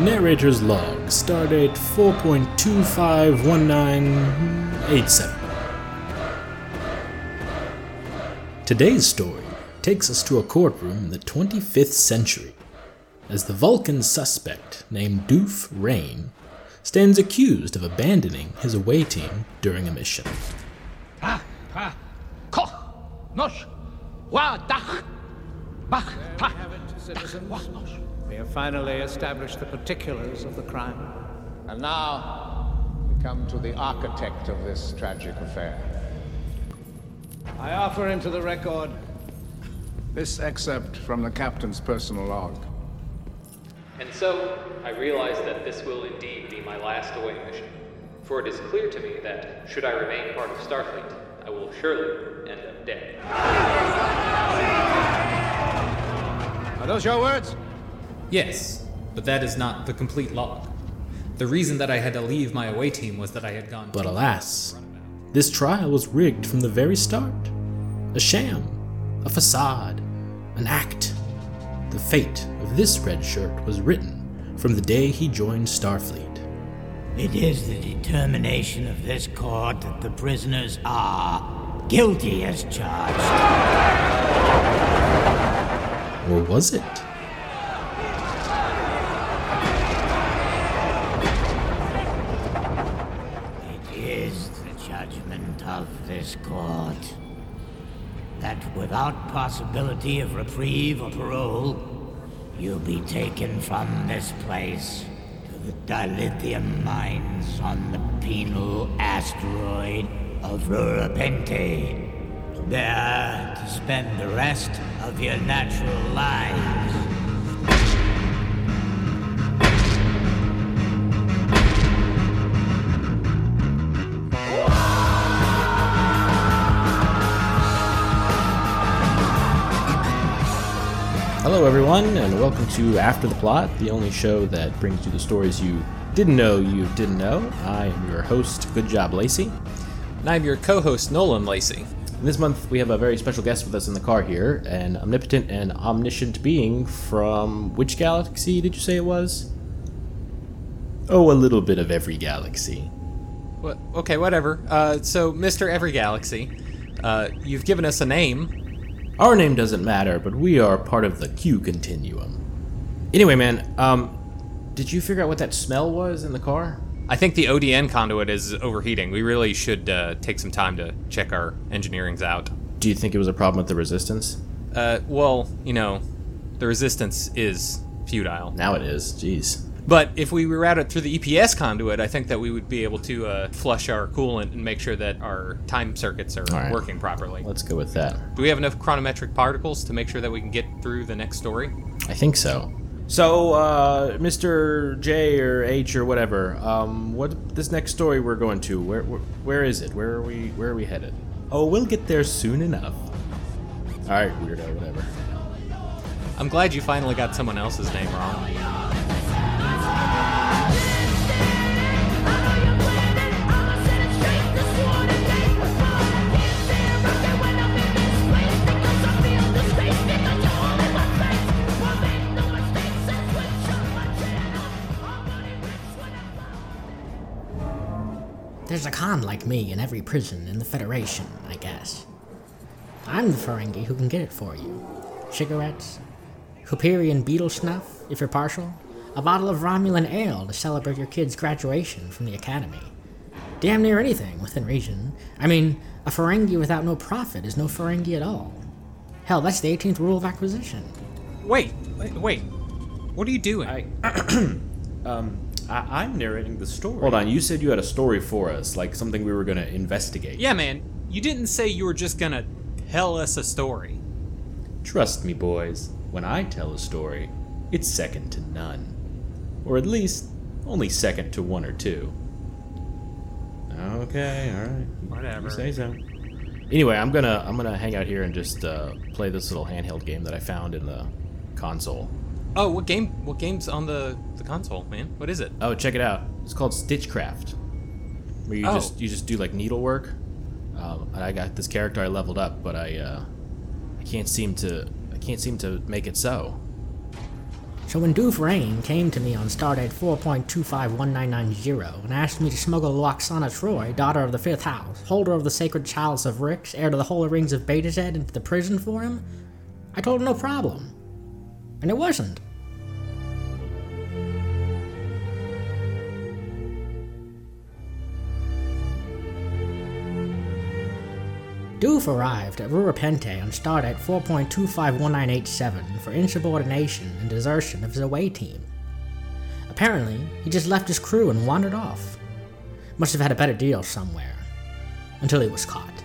Narrator's log, stardate 4.251987. Today's story takes us to a courtroom in the 25th century, as the Vulcan suspect named Doof Rain stands accused of abandoning his away team during a mission. Ko, nos, wa, dach, bach, ta, dach, wa, nos. We have finally established the particulars of the crime. And now, we come to the architect of this tragic affair. I offer into the record This excerpt from the captain's personal log. And so, I realize that this will indeed be my last away mission. For it is clear to me that, should I remain part of Starfleet, I will surely end up dead. Are those your words? Yes, but that is not the complete log. The reason that I had to leave my away team was that I had gone. But alas, this trial was rigged from the very start. A sham, a facade, an act. The fate of this red shirt was written from the day he joined Starfleet. It is the determination of this court that the prisoners are guilty as charged. Or was it? It is the judgment of this court that without possibility of reprieve or parole, you'll be taken from this place to the dilithium mines on the penal asteroid of Rura Penthe. There to spend the rest of your natural lives. Hello, everyone, and welcome to After the Plot, the only show that brings you the stories you didn't know you didn't know. I am your host, Good Job Lacey. And I'm your co host, Nolan Lacey. And this month we have a very special guest with us in the car here, an omnipotent and omniscient being from which galaxy did you say it was? Oh, a little bit of every galaxy. Okay, whatever. Uh, so, Mr. Every Galaxy, uh, you've given us a name. Our name doesn't matter, but we are part of the Q continuum. Anyway, man, um, did you figure out what that smell was in the car? I think the ODN conduit is overheating. We really should uh, take some time to check our engineerings out. Do you think it was a problem with the resistance? Uh, well, you know, the resistance is futile. Now it is. Jeez. But if we reroute it through the EPS conduit, I think that we would be able to uh, flush our coolant and make sure that our time circuits are All right. working properly. Let's go with that. Do we have enough chronometric particles to make sure that we can get through the next story? I think so. So, uh, Mr. J or H or whatever, um, what this next story we're going to? Where, where, where is it? Where are we? Where are we headed? Oh, we'll get there soon enough. All right, weirdo, whatever. I'm glad you finally got someone else's name wrong. There's like me in every prison in the Federation, I guess. I'm the Ferengi who can get it for you. Cigarettes, Hupyrian beetle snuff, if you're partial, a bottle of Romulan ale to celebrate your kid's graduation from the academy. Damn near anything within reason. I mean, a Ferengi without no profit is no Ferengi at all. Hell, that's the 18th rule of acquisition. Wait, wait, wait. What are you doing? Um, I, I'm narrating the story. Hold on, you said you had a story for us, like something we were going to investigate. yeah, man, you didn't say you were just gonna tell us a story. Trust me, boys, when I tell a story, it's second to none. Or at least, only second to one or two. Okay, alright. Whatever. You say so. Anyway, I'm gonna I'm gonna hang out here and just uh, play this little handheld game that I found in the console. Oh, what game? What game's on the the console, man? What is it? Oh, check it out. It's called Stitchcraft. Where you Oh. just you just do like needlework. Um, I got this character I leveled up, but I uh, I can't seem to I can't seem to make it so. So when Doof Rain came to me on stardate 4.251990 and asked me to smuggle Lwaxana Troi, daughter of the Fifth House, holder of the sacred chalice of Rixx, heir to the holy rings of Betazed, into the prison for him, I told him no problem. And it wasn't. Doof arrived at Rura Penthe on stardate 4.251987 for insubordination and desertion of his away team. Apparently, he just left his crew and wandered off. Must have had a better deal somewhere. Until he was caught.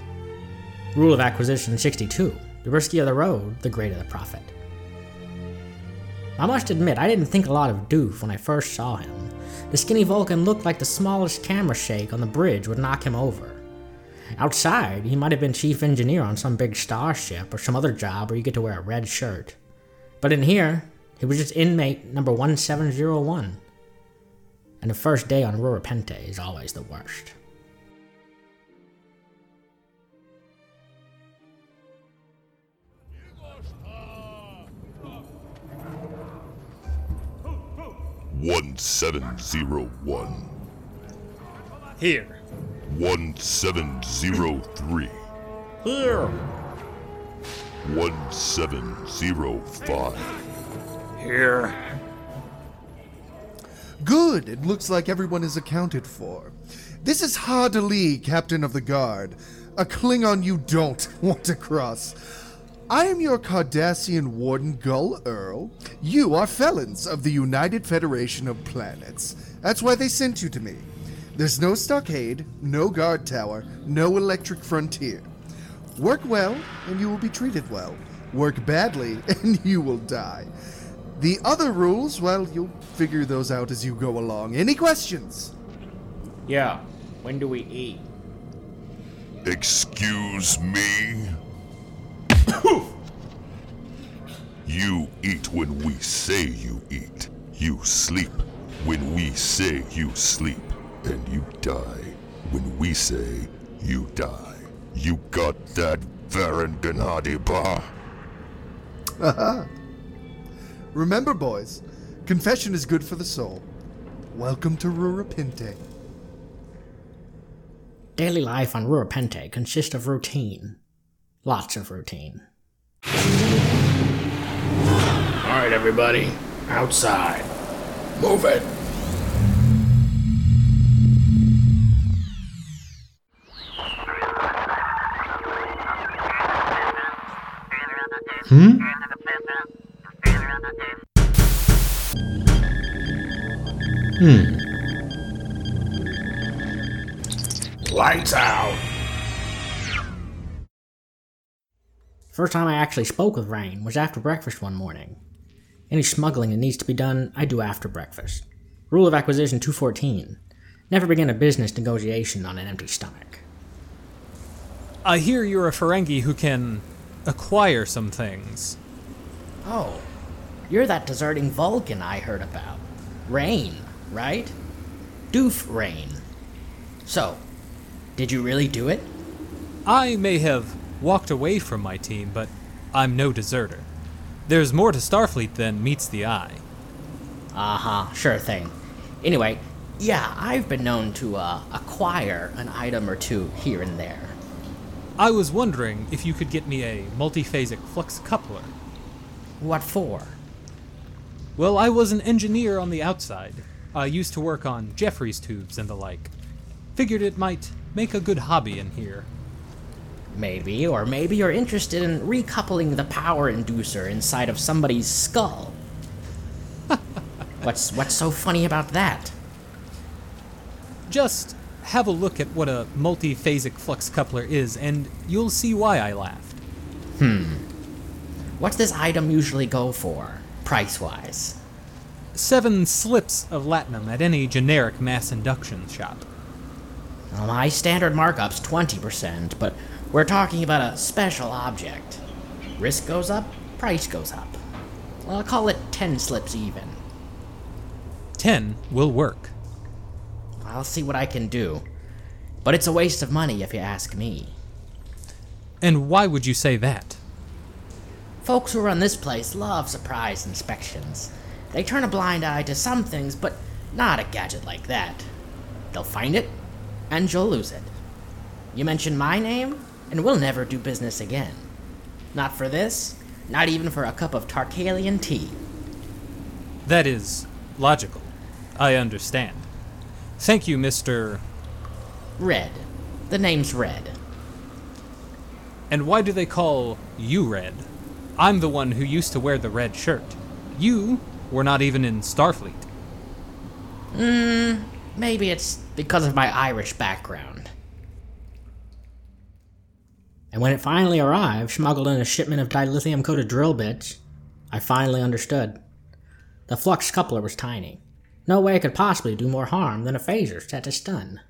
Rule of Acquisition 62 The riskier the road, the greater the profit. I must admit, I didn't think a lot of Doof when I first saw him. The skinny Vulcan looked like the smallest camera shake on the bridge would knock him over. Outside, he might have been chief engineer on some big starship or some other job where you get to wear a red shirt. But in here, he was just inmate number 1701. And the first day on Rura Penthe is always the worst. One seven zero one. Here. One seven zero three. Here. One seven zero five. Here. Good. It looks like everyone is accounted for. This is Hadley, Captain of the Guard. A Klingon you don't want to cross. I am your Cardassian warden, Gul Earl. You are felons of the United Federation of Planets. That's why they sent you to me. There's no stockade, no guard tower, no electric frontier. Work well, and you will be treated well. Work badly, and you will die. The other rules, well, you'll figure those out as you go along. Any questions? Yeah. When do we eat? Excuse me? You eat when we say you eat. You sleep when we say you sleep. And you die when we say you die. You got that, Varen Gennady Bar? Haha. Remember, boys, confession is good for the soul. Welcome to Rura Penthe. Daily life on Rura Penthe consists of routine. Lots of routine. Alright, everybody. Outside. Move it. Hmm? Hmm. Lights out. First time I actually spoke with Rain was after breakfast one morning. Any smuggling that needs to be done, I do after breakfast. Rule of Acquisition 214. Never begin a business negotiation on an empty stomach. I hear you're a Ferengi who can acquire some things. Oh, you're that deserting Vulcan I heard about. Rain, right? Doof Rain. So, did you really do it? I may have walked away from my team, but I'm no deserter. There's more to Starfleet than meets the eye. Uh huh, sure thing. Anyway, yeah, I've been known to uh, acquire an item or two here and there. I was wondering if you could get me a multiphasic flux coupler. What for? Well, I was an engineer on the outside. I used to work on Jefferies tubes and the like. Figured it might make a good hobby in here. Maybe, or maybe you're interested in recoupling the power inducer inside of somebody's skull. what's what's so funny about that? Just have a look at what a multiphasic flux coupler is, and you'll see why I laughed. Hmm. What's this item usually go for, price wise? Seven slips of latinum at any generic mass induction shop. Well, my standard markup's 20%, but we're talking about a special object. Risk goes up, price goes up. Well, I'll call it 10 slips even. Ten will work. I'll see what I can do. But it's a waste of money if you ask me. And why would you say that? Folks who run this place love surprise inspections. They turn a blind eye to some things, but not a gadget like that. They'll find it, and you'll lose it. You mention my name, and we'll never do business again. Not for this, not even for a cup of Tarkalean tea. That is logical. I understand. Thank you, Mr. Red. The name's Red. And why do they call you Red? I'm the one who used to wear the red shirt. You were not even in Starfleet. Hmm, maybe it's because of my Irish background. And when it finally arrived, smuggled in a shipment of dilithium coated drill bits, I finally understood. The flux coupler was tiny. No way it could possibly do more harm than a phaser set to stun.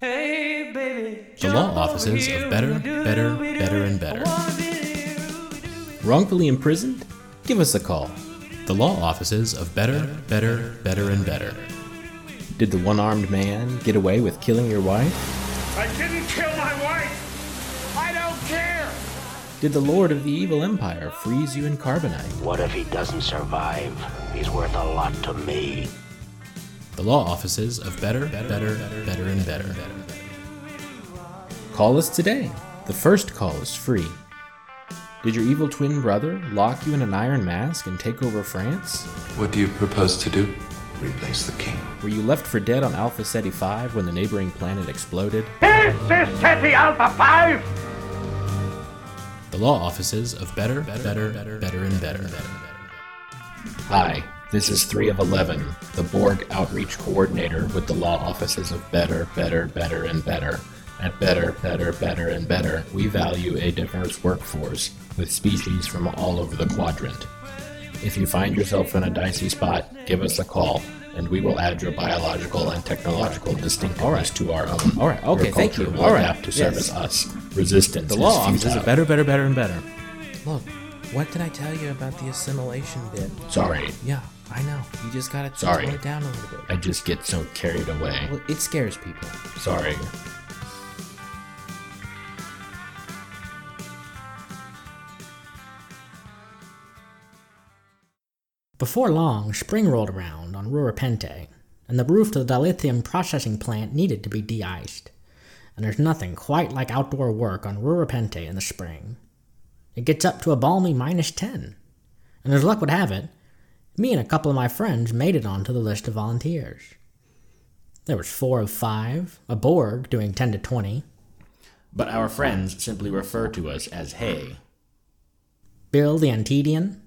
The law offices of better, better, better, and better. Wrongfully imprisoned? Give us a call. The law offices of better, better, better, and better. Did the one armed man get away with killing your wife? I didn't kill my wife! I don't care! Did the Lord of the Evil Empire freeze you in carbonite? What if he doesn't survive? He's worth a lot to me. The law offices of better, better, better, and better. Call us today. The first call is free. Did your evil twin brother lock you in an iron mask and take over France? What do you propose to do? Replace the king. Were you left for dead on Alpha Ceti 5 when the neighboring planet exploded? This is Ceti Alpha 5! The law offices of better, better, better, better, and better. Hi, this is 3 of 11, the Borg Outreach Coordinator with the law offices of better, better, better, and better. At better, better, better, and better, we value a diverse workforce with species from all over the quadrant. If you find yourself in a dicey spot, give us a call, and we will add your biological and technological distinctiveness to our own. All right, okay, Your thank you. Will All right, adapt to yes. service us. Resistance The law is offices futile. of better, better, better, and better. Look, what did I tell you about the assimilation bit? Sorry. Yeah, I know. You just gotta Sorry. tone it down a little bit. I just get so carried away. Well, it scares people. Sorry. Before long, spring rolled around on Rura Penthe, and the roof of the dilithium processing plant needed to be de-iced. And there's nothing quite like outdoor work on Rura Penthe in the spring. It gets up to a balmy minus 10. And as luck would have it, me and a couple of my friends made it onto the list of volunteers. There was four of five, a Borg doing 10 to 20, But our friends simply refer to us as Hay. Bill the Antedian,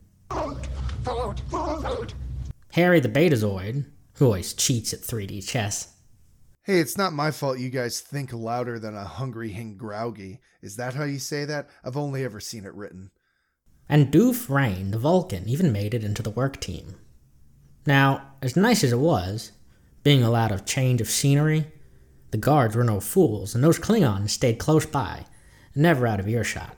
Harry the Betazoid, who always cheats at 3D chess, Hey, it's not my fault you guys think louder than a hungry Hingraugi. Is that how you say that? I've only ever seen it written. and Doof Rain the Vulcan even made it into the work team. Now, as nice as it was, being allowed a change of scenery, the guards were no fools, and those Klingons stayed close by, never out of earshot,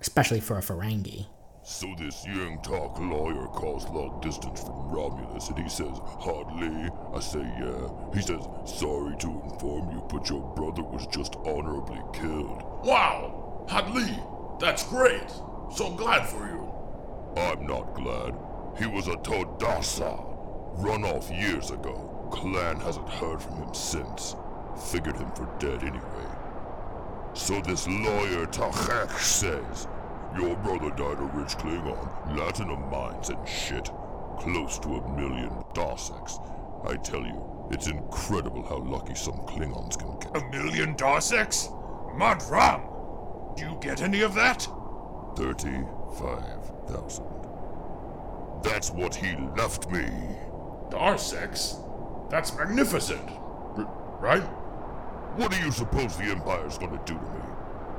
especially for a Ferengi. So this young talk lawyer calls long distance from Romulus and he says, Hardly? I say, yeah. He says, sorry to inform you, but your brother was just honorably killed. Wow! Hadley! That's great! So glad for you. I'm not glad. He was a Todasa. Run off years ago. Clan hasn't heard from him since. Figured him for dead anyway. So this lawyer Tachek says, your brother died a rich Klingon, Latinum mines and shit. Close to a million Darseks. I tell you, it's incredible how lucky some Klingons can get. A million Darseks? Madram! Do you get any of that? 35,000. That's what he left me. Darseks? That's magnificent. R- right? What do you suppose the Empire's gonna do to me?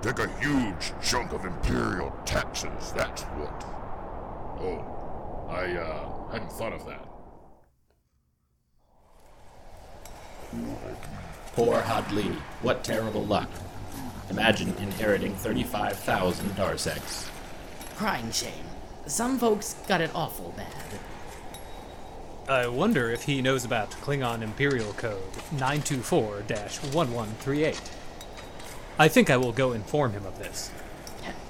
Take a huge chunk of Imperial taxes, that's what. Oh, I, uh, hadn't thought of that. Poor Hadley. What terrible luck. Imagine inheriting 35,000 Darseks. Crying shame. Some folks got it awful bad. I wonder if he knows about Klingon Imperial Code 924 1138. I think I will go inform him of this.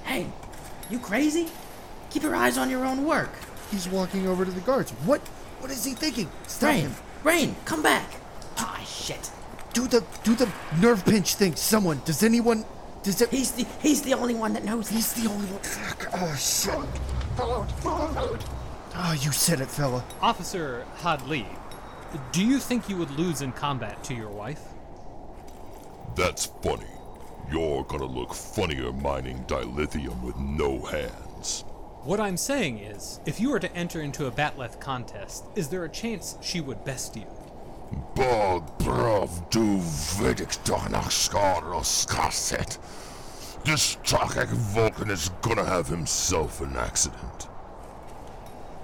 Hey, you crazy? Keep your eyes on your own work. He's walking over to the guards. What? What is he thinking? Stop Rain, him. Rain, come back. Ah, shit. Do the do the nerve pinch thing. Someone. Does anyone? Does it? He's the he's the only one that knows. He's the only one. Fuck. Oh shit. Oh, you said it, fella. Officer Hadley, do you think you would lose in combat to your wife? That's funny. You're gonna look funnier mining dilithium with no hands. What I'm saying is, if you were to enter into a bat'leth contest, is there a chance she would best you? Bog brav du vedic skasset. This Takak Vulcan is gonna have himself an accident.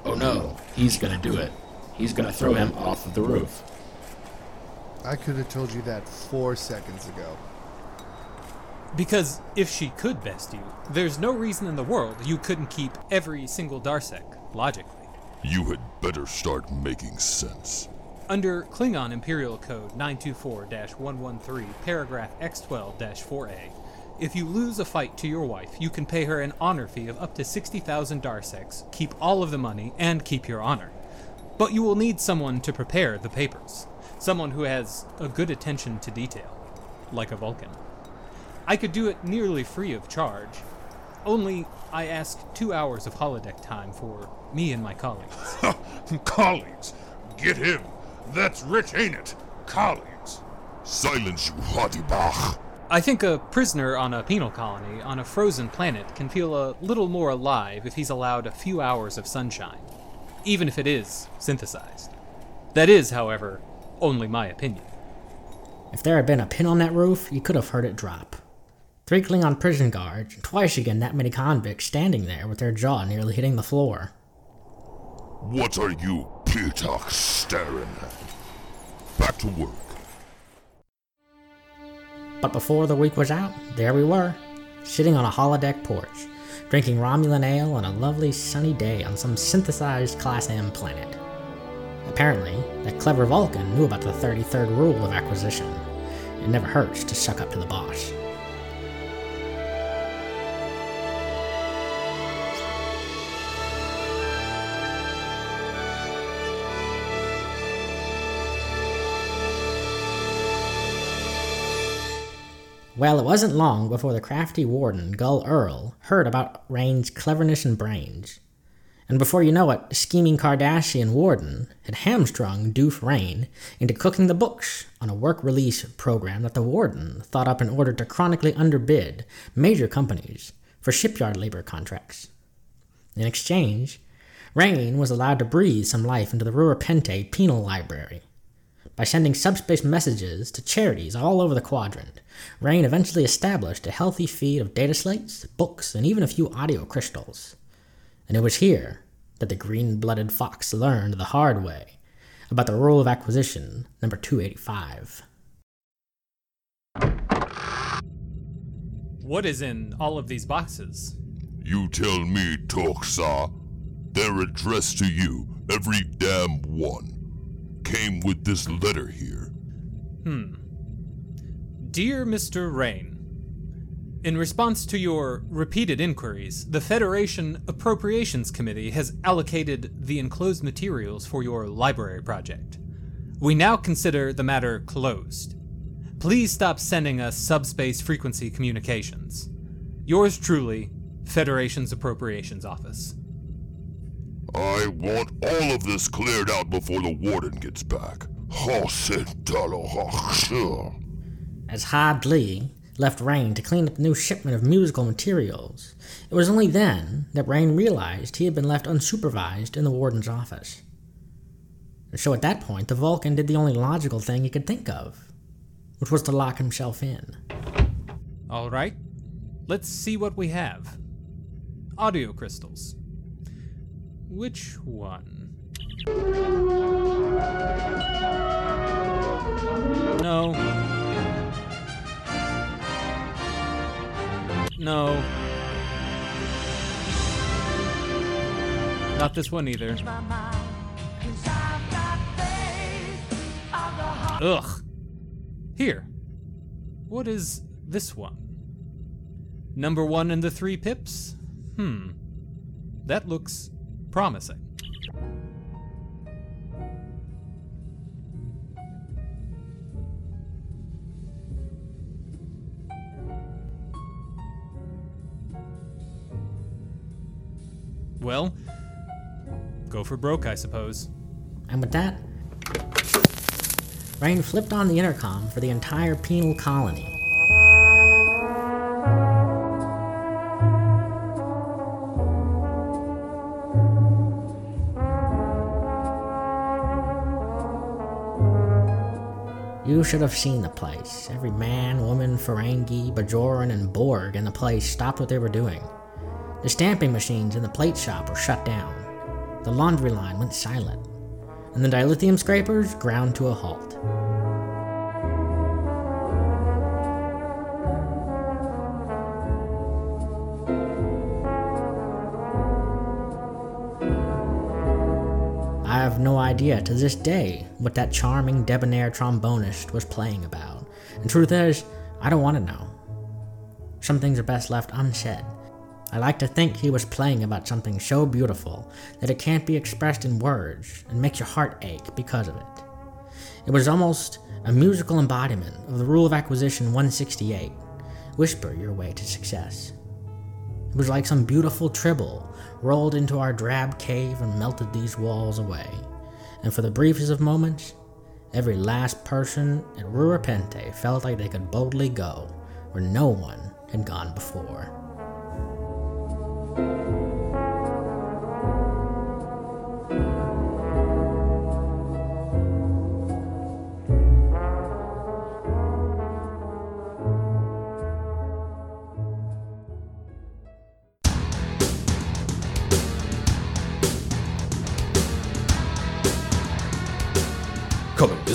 Oh no, he's gonna do it. He's gonna throw him off of the roof. I could have told you that four seconds ago. Because if she could best you, there's no reason in the world you couldn't keep every single Darsek, logically. You had better start making sense. Under Klingon Imperial Code 924 113, paragraph X12 4A, if you lose a fight to your wife, you can pay her an honor fee of up to 60,000 Darseks, keep all of the money, and keep your honor. But you will need someone to prepare the papers. Someone who has a good attention to detail, like a Vulcan. I could do it nearly free of charge. Only I ask two hours of holodeck time for me and my colleagues. Colleagues. Get him. That's rich, ain't it? Colleagues. Silence you, Hadibach. I think a prisoner on a penal colony on a frozen planet can feel a little more alive if he's allowed a few hours of sunshine, even if it is synthesized. That is, however, only my opinion. If there had been a pin on that roof, you could have heard it drop. Three Klingon prison guards, and twice again that many convicts standing there with their jaw nearly hitting the floor. What are you, Pitak, staring at? Back to work. But before the week was out, there we were, sitting on a holodeck porch, drinking Romulan ale on a lovely sunny day on some synthesized Class M planet. Apparently, that clever Vulcan knew about the 33rd rule of acquisition. It never hurts to suck up to the boss. Well, it wasn't long before the crafty warden, Gul Earl, heard about Rain's cleverness and brains. And before you know it, scheming Cardassian warden had hamstrung Doof Rain into cooking the books on a work release program that the warden thought up in order to chronically underbid major companies for shipyard labor contracts. In exchange, Rain was allowed to breathe some life into the Rura Penthe penal library. By sending subspace messages to charities all over the quadrant, Rain eventually established a healthy feed of data slates, books, and even a few audio crystals. And it was here that the green blooded fox learned the hard way about the rule of acquisition number 285. What is in all of these boxes? You tell me, Toxa. They're addressed to you, every damn one. Came with this letter here. Hmm. Dear Mr. Rain, in response to your repeated inquiries, the Federation Appropriations Committee has allocated the enclosed materials for your library project. We now consider the matter closed. Please stop sending us subspace frequency communications. Yours truly, Federation's Appropriations Office. I want all of this cleared out before the warden gets back. As Hadley left Rain to clean up the new shipment of musical materials, it was only then that Rain realized he had been left unsupervised in the warden's office. And so at that point, the Vulcan did the only logical thing he could think of, which was to lock himself in. All right, let's see what we have. Audio crystals. Which one? No. No. Not this one either. Ugh. Here. What is this one? Number one in the three pips? Hmm. That looks promising. Well, go for broke, I suppose. And with that, Rain flipped on the intercom for the entire penal colony. You should have seen the place. Every man, woman, Ferengi, Bajoran, and Borg in the place stopped what they were doing. The stamping machines in the plate shop were shut down. The laundry line went silent. And the dilithium scrapers ground to a halt. Have no idea to this day what that charming debonair trombonist was playing about. And truth is, I don't want to know. Some things are best left unsaid. I like to think he was playing about something so beautiful that it can't be expressed in words and makes your heart ache because of it. It was almost a musical embodiment of the rule of acquisition 168 whisper your way to success. It was like some beautiful tribble rolled into our drab cave and melted these walls away. And for the briefest of moments, every last person at Rura Penthe felt like they could boldly go where no one had gone before.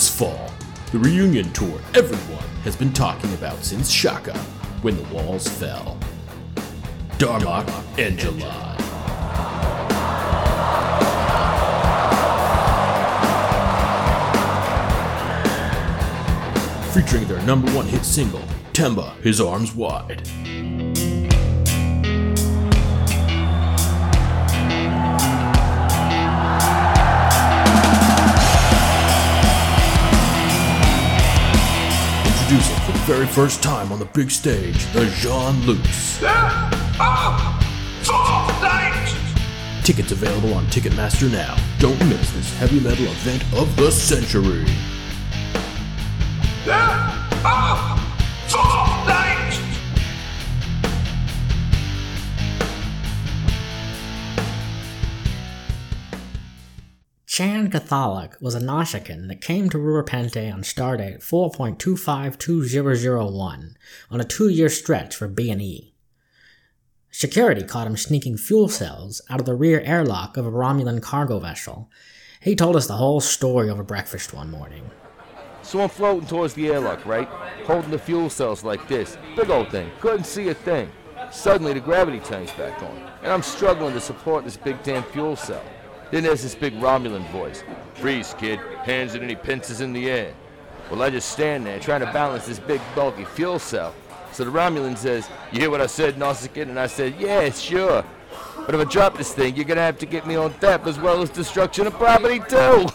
This fall, the reunion tour everyone has been talking about since Shaka, when the walls fell. Darmok and July. Featuring their number one hit single, Temba, His Arms Wide. Very first time on the big stage, the Jean Luce. Tickets available on Ticketmaster now. Don't miss this heavy metal event of the century. Chan Catholic was a Nausicaan that came to Rura Penthe on stardate 4.252001 on a two-year stretch for B&E. Security caught him sneaking fuel cells out of the rear airlock of a Romulan cargo vessel. He told us the whole story over breakfast one morning. So I'm floating towards the airlock, right? Holding the fuel cells like this. Big old thing. Couldn't see a thing. Suddenly the gravity turns back on, and I'm struggling to support this big damn fuel cell. Then there's this big Romulan voice. Freeze, kid. Hands and any pincers in the air. Well, I just stand there trying to balance this big bulky fuel cell. So the Romulan says, You hear what I said, Nausicaan? And I said, Yeah, sure. But if I drop this thing, you're gonna have to get me on theft as well as destruction of property too.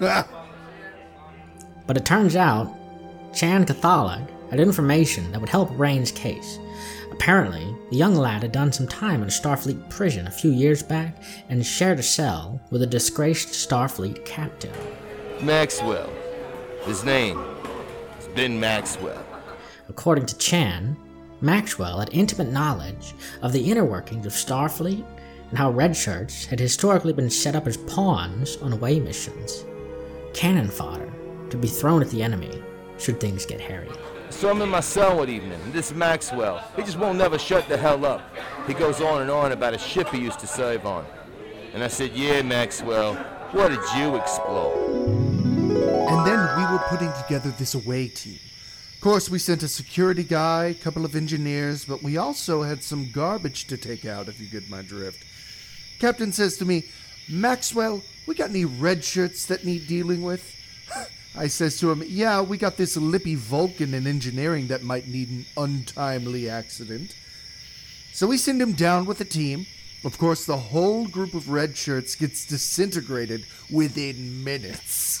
But it turns out, Chan Catholic had information that would help Rain's case. Apparently, the young lad had done some time in a Starfleet prison a few years back and shared a cell with a disgraced Starfleet captain. Maxwell. His name has been Maxwell. According to Chan, Maxwell had intimate knowledge of the inner workings of Starfleet and how red shirts had historically been set up as pawns on away missions. Cannon fodder to be thrown at the enemy should things get hairy. So I'm in my cell one evening, and this Maxwell, he just won't never shut the hell up. He goes on and on about a ship he used to serve on. And I said, Yeah, Maxwell, what did you explore? And then we were putting together this away team. Of course, we sent a security guy, a couple of engineers, but we also had some garbage to take out, if you get my drift. Captain says to me, Maxwell, we got any red shirts that need dealing with? I says to him, Yeah, we got this lippy Vulcan in engineering that might need an untimely accident. So we send him down with a team. Of course, the whole group of red shirts gets disintegrated within minutes.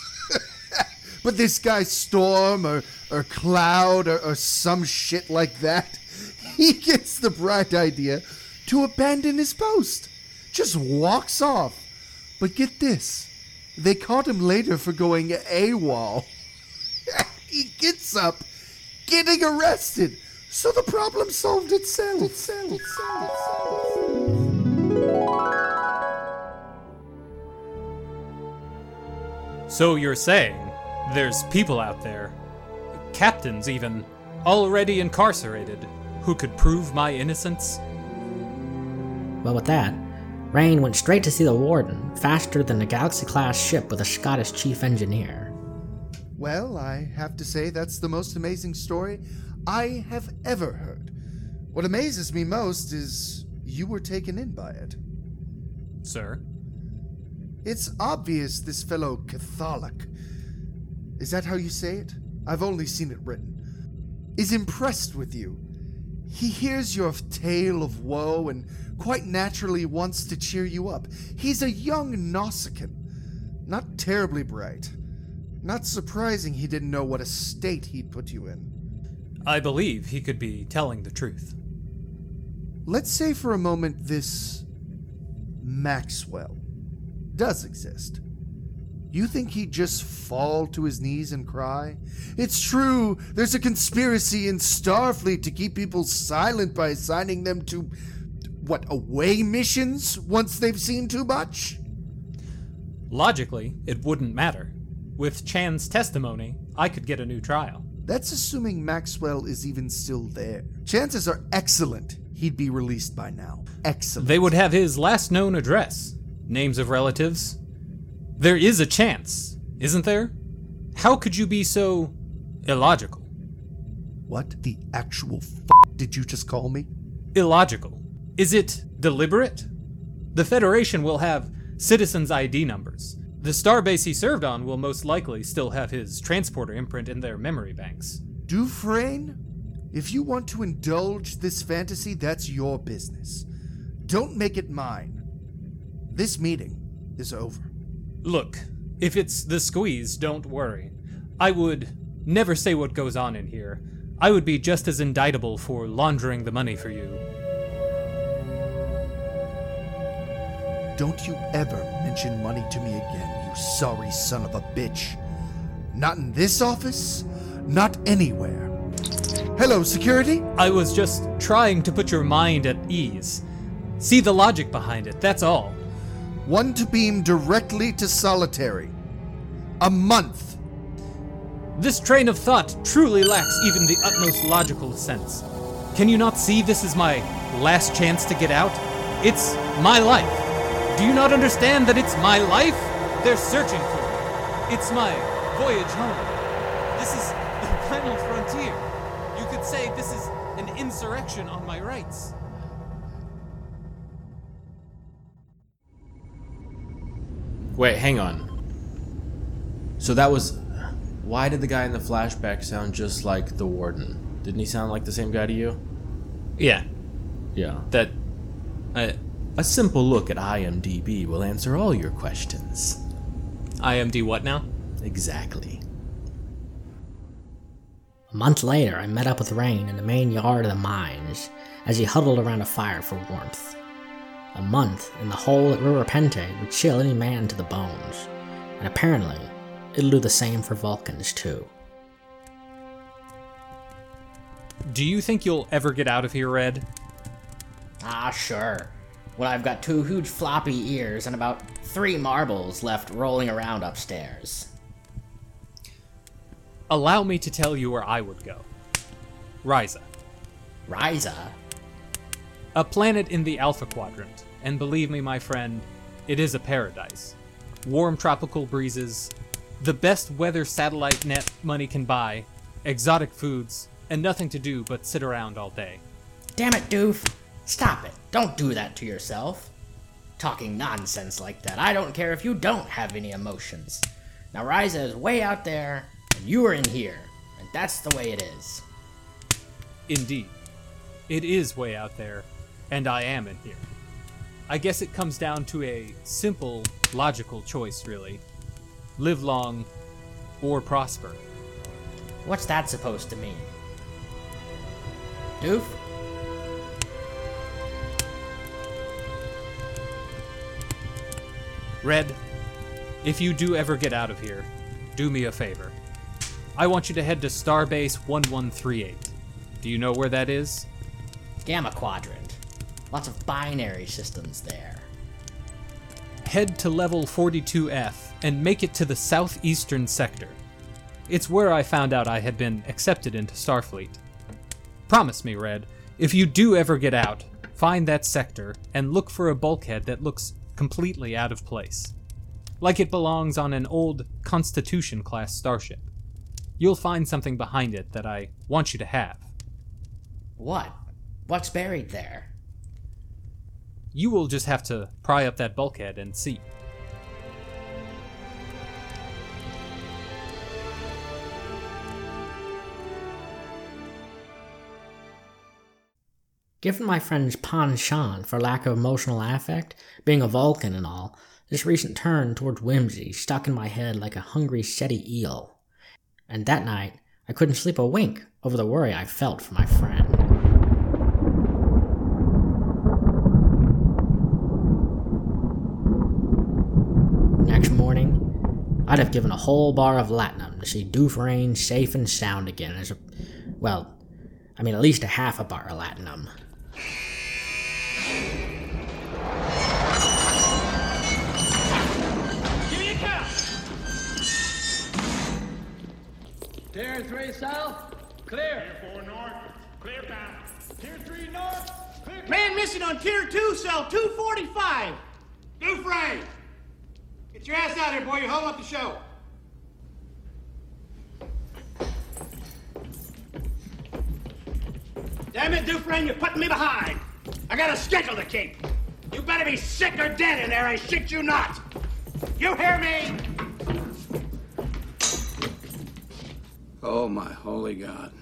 but this guy Storm or, or Cloud or, or some shit like that, he gets the bright idea to abandon his post. Just walks off. But get this they caught him later for going AWOL. he gets up, getting arrested. So the problem solved itself. itself, itself, itself. So you're saying there's people out there, captains even, already incarcerated, who could prove my innocence? Well, with that, Rain went straight to see the warden, faster than a Galaxy class ship with a Scottish chief engineer. Well, I have to say that's the most amazing story I have ever heard. What amazes me most is you were taken in by it. Sir? It's obvious this fellow Catholic, is that how you say it? I've only seen it written, is impressed with you. He hears your tale of woe and quite naturally wants to cheer you up. He's a young Nausicaan, not terribly bright. Not surprising he didn't know what a state he'd put you in. I believe he could be telling the truth. Let's say for a moment this Maxwell does exist. You think he'd just fall to his knees and cry? It's true, there's a conspiracy in Starfleet to keep people silent by assigning them to, what, away missions once they've seen too much? Logically, it wouldn't matter. With Chan's testimony, I could get a new trial. That's assuming Maxwell is even still there. Chances are excellent he'd be released by now. Excellent. They would have his last known address, names of relatives. There is a chance, isn't there? How could you be so illogical? What the actual f did you just call me? Illogical. Is it deliberate? The Federation will have citizens' ID numbers. The starbase he served on will most likely still have his transporter imprint in their memory banks. Dufresne? If you want to indulge this fantasy, that's your business. Don't make it mine. This meeting is over. Look, if it's the squeeze, don't worry. I would never say what goes on in here. I would be just as indictable for laundering the money for you. Don't you ever mention money to me again, you sorry son of a bitch. Not in this office, not anywhere. Hello, security? I was just trying to put your mind at ease. See the logic behind it, that's all. One to beam directly to solitary. A month. This train of thought truly lacks even the utmost logical sense. Can you not see this is my last chance to get out? It's my life. Do you not understand that it's my life? They're searching for me. It's my voyage home. This is the final frontier. You could say this is an insurrection on my rights. Wait, hang on. So that was. Why did the guy in the flashback sound just like the warden? Didn't he sound like the same guy to you? Yeah. Yeah. That. I, A simple look at IMDb will answer all your questions. IMD what now? Exactly. A month later, I met up with Rain in the main yard of the mines as he huddled around a fire for warmth. A month in the hole at Rura Penthe would chill any man to the bones, and apparently, it'll do the same for Vulcans too. Do you think you'll ever get out of here, Red? Ah, sure. When I've got two huge floppy ears and about three marbles left rolling around upstairs. Allow me to tell you where I would go. Risa. Risa? A planet in the Alpha Quadrant, and believe me, my friend, it is a paradise. Warm tropical breezes, the best weather satellite net money can buy, exotic foods, and nothing to do but sit around all day. Damn it, Doof! Stop it! Don't do that to yourself. Talking nonsense like that. I don't care if you don't have any emotions. Now, Risa is way out there, and you are in here, and that's the way it is. Indeed. It is way out there, And I am in here. I guess it comes down to a simple, logical choice, really. Live long or prosper. What's that supposed to mean? Doof? Red, if you do ever get out of here, do me a favor. I want you to head to Starbase 1138. Do you know where that is? Gamma Quadrant. Lots of binary systems there. Head to level 42F and make it to the southeastern sector. It's where I found out I had been accepted into Starfleet. Promise me, Red, if you do ever get out, find that sector and look for a bulkhead that looks completely out of place. Like it belongs on an old Constitution class starship. You'll find something behind it that I want you to have. What? What's buried there? You will just have to pry up that bulkhead and see. Given my friend's penchant for lack of emotional affect, being a Vulcan and all, this recent turn towards whimsy stuck in my head like a hungry Ceti eel. And that night, I couldn't sleep a wink over the worry I felt for my friend. Next morning, I'd have given a whole bar of latinum to see Dufresne safe and sound again as a. Well, I mean, at least a half a bar of latinum. Give me a count. Tier 3 south, clear. Tier 4 north, clear down. Tier 3 north, clear Man missing on Tier 2, cell 245. Dufresne! Get your ass out here, boy. You're holding up the show. Damn it, Dufresne, you're putting me behind. I got a schedule to keep. You better be sick or dead in there, I shit you not. You hear me? Oh, my holy God.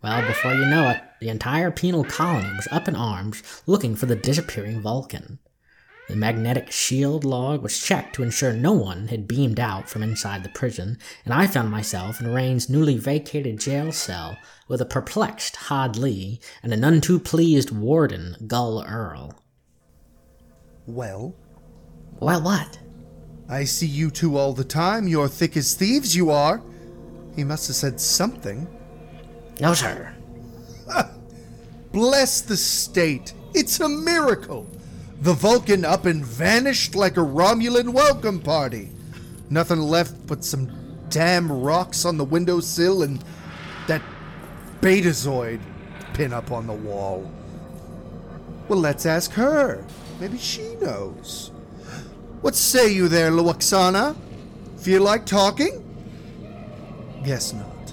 Well, before you know it, the entire penal colony was up in arms looking for the disappearing Vulcan. The magnetic shield log was checked to ensure no one had beamed out from inside the prison, and I found myself in Rain's newly vacated jail cell with a perplexed Hadley and a none too pleased warden, Gul Earl. Well? Well, what? I see you two all the time. You're thick as thieves, you are. He must have said something. No, sir. Bless the state. It's a miracle. The Vulcan up and vanished like a Romulan welcome party. Nothing left but some damn rocks on the windowsill and that Betazoid pin up on the wall. Well, let's ask her. Maybe she knows. What say you there, Lwaxana? Feel like talking? Guess not.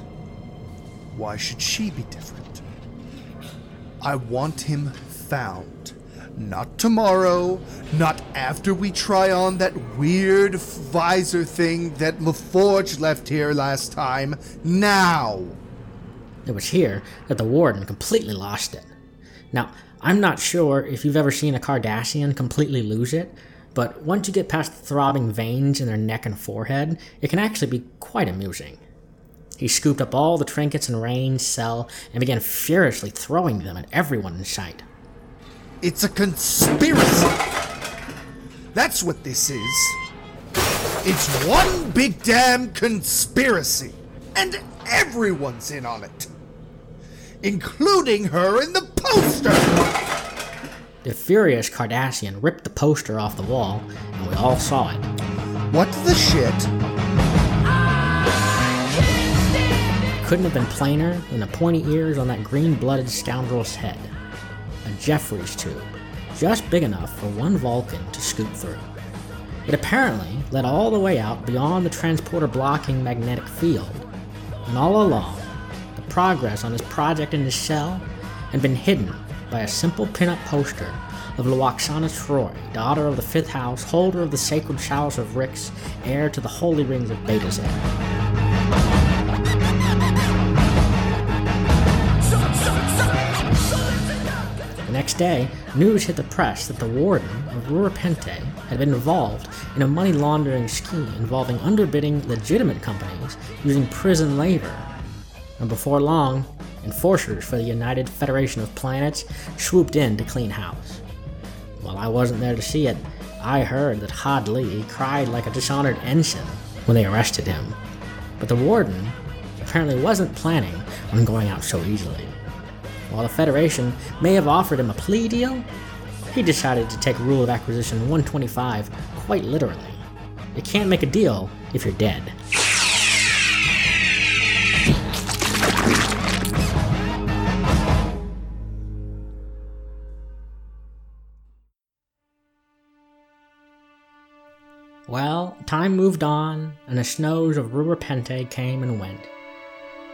Why should she be different? I want him found. Not tomorrow, not after we try on that weird visor thing that LaForge left here last time. Now! It was here that the warden completely lost it. Now, I'm not sure if you've ever seen a Cardassian completely lose it, but once you get past the throbbing veins in their neck and forehead, it can actually be quite amusing. He scooped up all the trinkets in Rain's cell and began furiously throwing them at everyone in sight. It's a conspiracy! That's what this is. It's one big damn conspiracy! And everyone's in on it! Including her in the poster! The furious Cardassian ripped the poster off the wall, and we all saw it. What the shit? Couldn't have been plainer than the pointy ears on that green blooded scoundrel's head. A Jefferies tube, just big enough for one Vulcan to scoop through. It apparently led all the way out beyond the transporter blocking magnetic field, and all along, the progress on his project in his cell had been hidden by a simple pin-up poster of Lwaxana Troi, daughter of the fifth house, holder of the sacred chalice of Rixx, heir to the holy rings of Betazed. Next day, news hit the press that the warden of Rura Penthe had been involved in a money laundering scheme involving underbidding legitimate companies using prison labor. And before long, enforcers for the United Federation of Planets swooped in to clean house. While I wasn't there to see it, I heard that Hadley cried like a dishonored ensign when they arrested him. But the warden apparently wasn't planning on going out so easily. While the Federation may have offered him a plea deal, he decided to take Rule of Acquisition 125 quite literally. You can't make a deal if you're dead. Well, time moved on, and the snows of Rura Penthe came and went.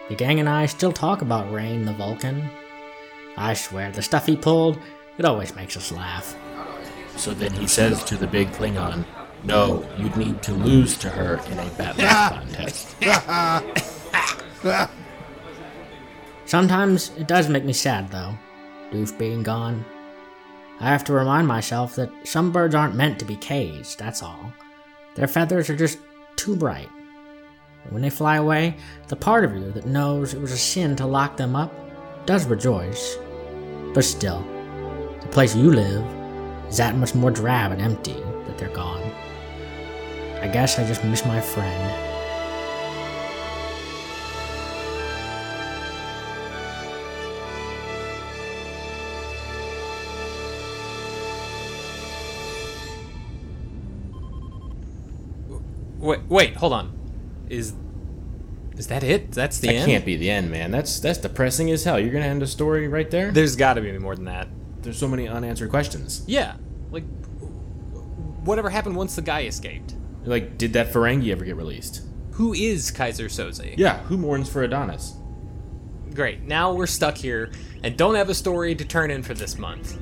The gang and I still talk about Rain the Vulcan. I swear, the stuff he pulled, it always makes us laugh. So then he says to the big Klingon, No, you'd need to lose to her in a battle contest. Sometimes it does make me sad, though, Doof being gone. I have to remind myself that some birds aren't meant to be caged, that's all. Their feathers are just too bright. And when they fly away, the part of you that knows it was a sin to lock them up does rejoice. But still, the place you live is that much more drab and empty that they're gone. I guess I just miss my friend. Wait, wait, hold on. Is is that it? That's the that end. can't be the end, man. That's that's depressing as hell. You're gonna end a story right there. There's got to be more than that. There's so many unanswered questions. Yeah, like whatever happened once the guy escaped? Like, did that Ferengi ever get released? Who is Keyser Soze? Yeah, who mourns for Adonis? Great. Now we're stuck here and don't have a story to turn in for this month.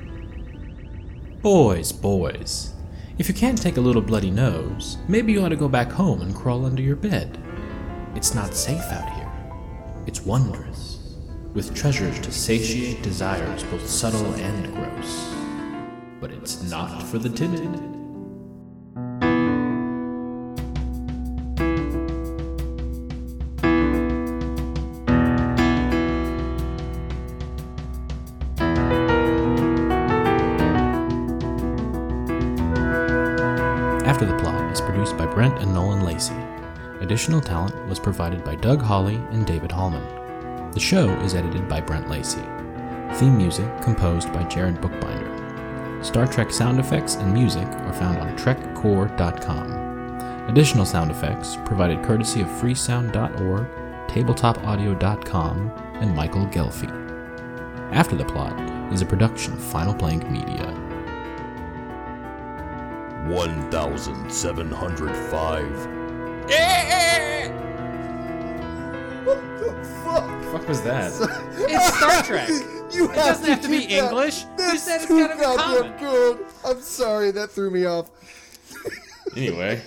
Boys, boys. If you can't take a little bloody nose, maybe you ought to go back home and crawl under your bed. It's not safe out here. It's wondrous, with treasures to satiate desires both subtle and gross. But it's not for the timid. Additional talent was provided by Doug Hawley and David Hallman. The show is edited by Brent Lacey. Theme music composed by Jared Bookbinder. Star Trek sound effects and music are found on trekcore.com. Additional sound effects provided courtesy of freesound.org, tabletopaudio.com, and Michael Gelfie. After the Plot is a production of Final Blank Media. 1705. Fuck? fuck was that? It's Star Trek. You It doesn't have to be that. English. You That's said it's too gotta goddamn good. I'm sorry, that threw me off. anyway,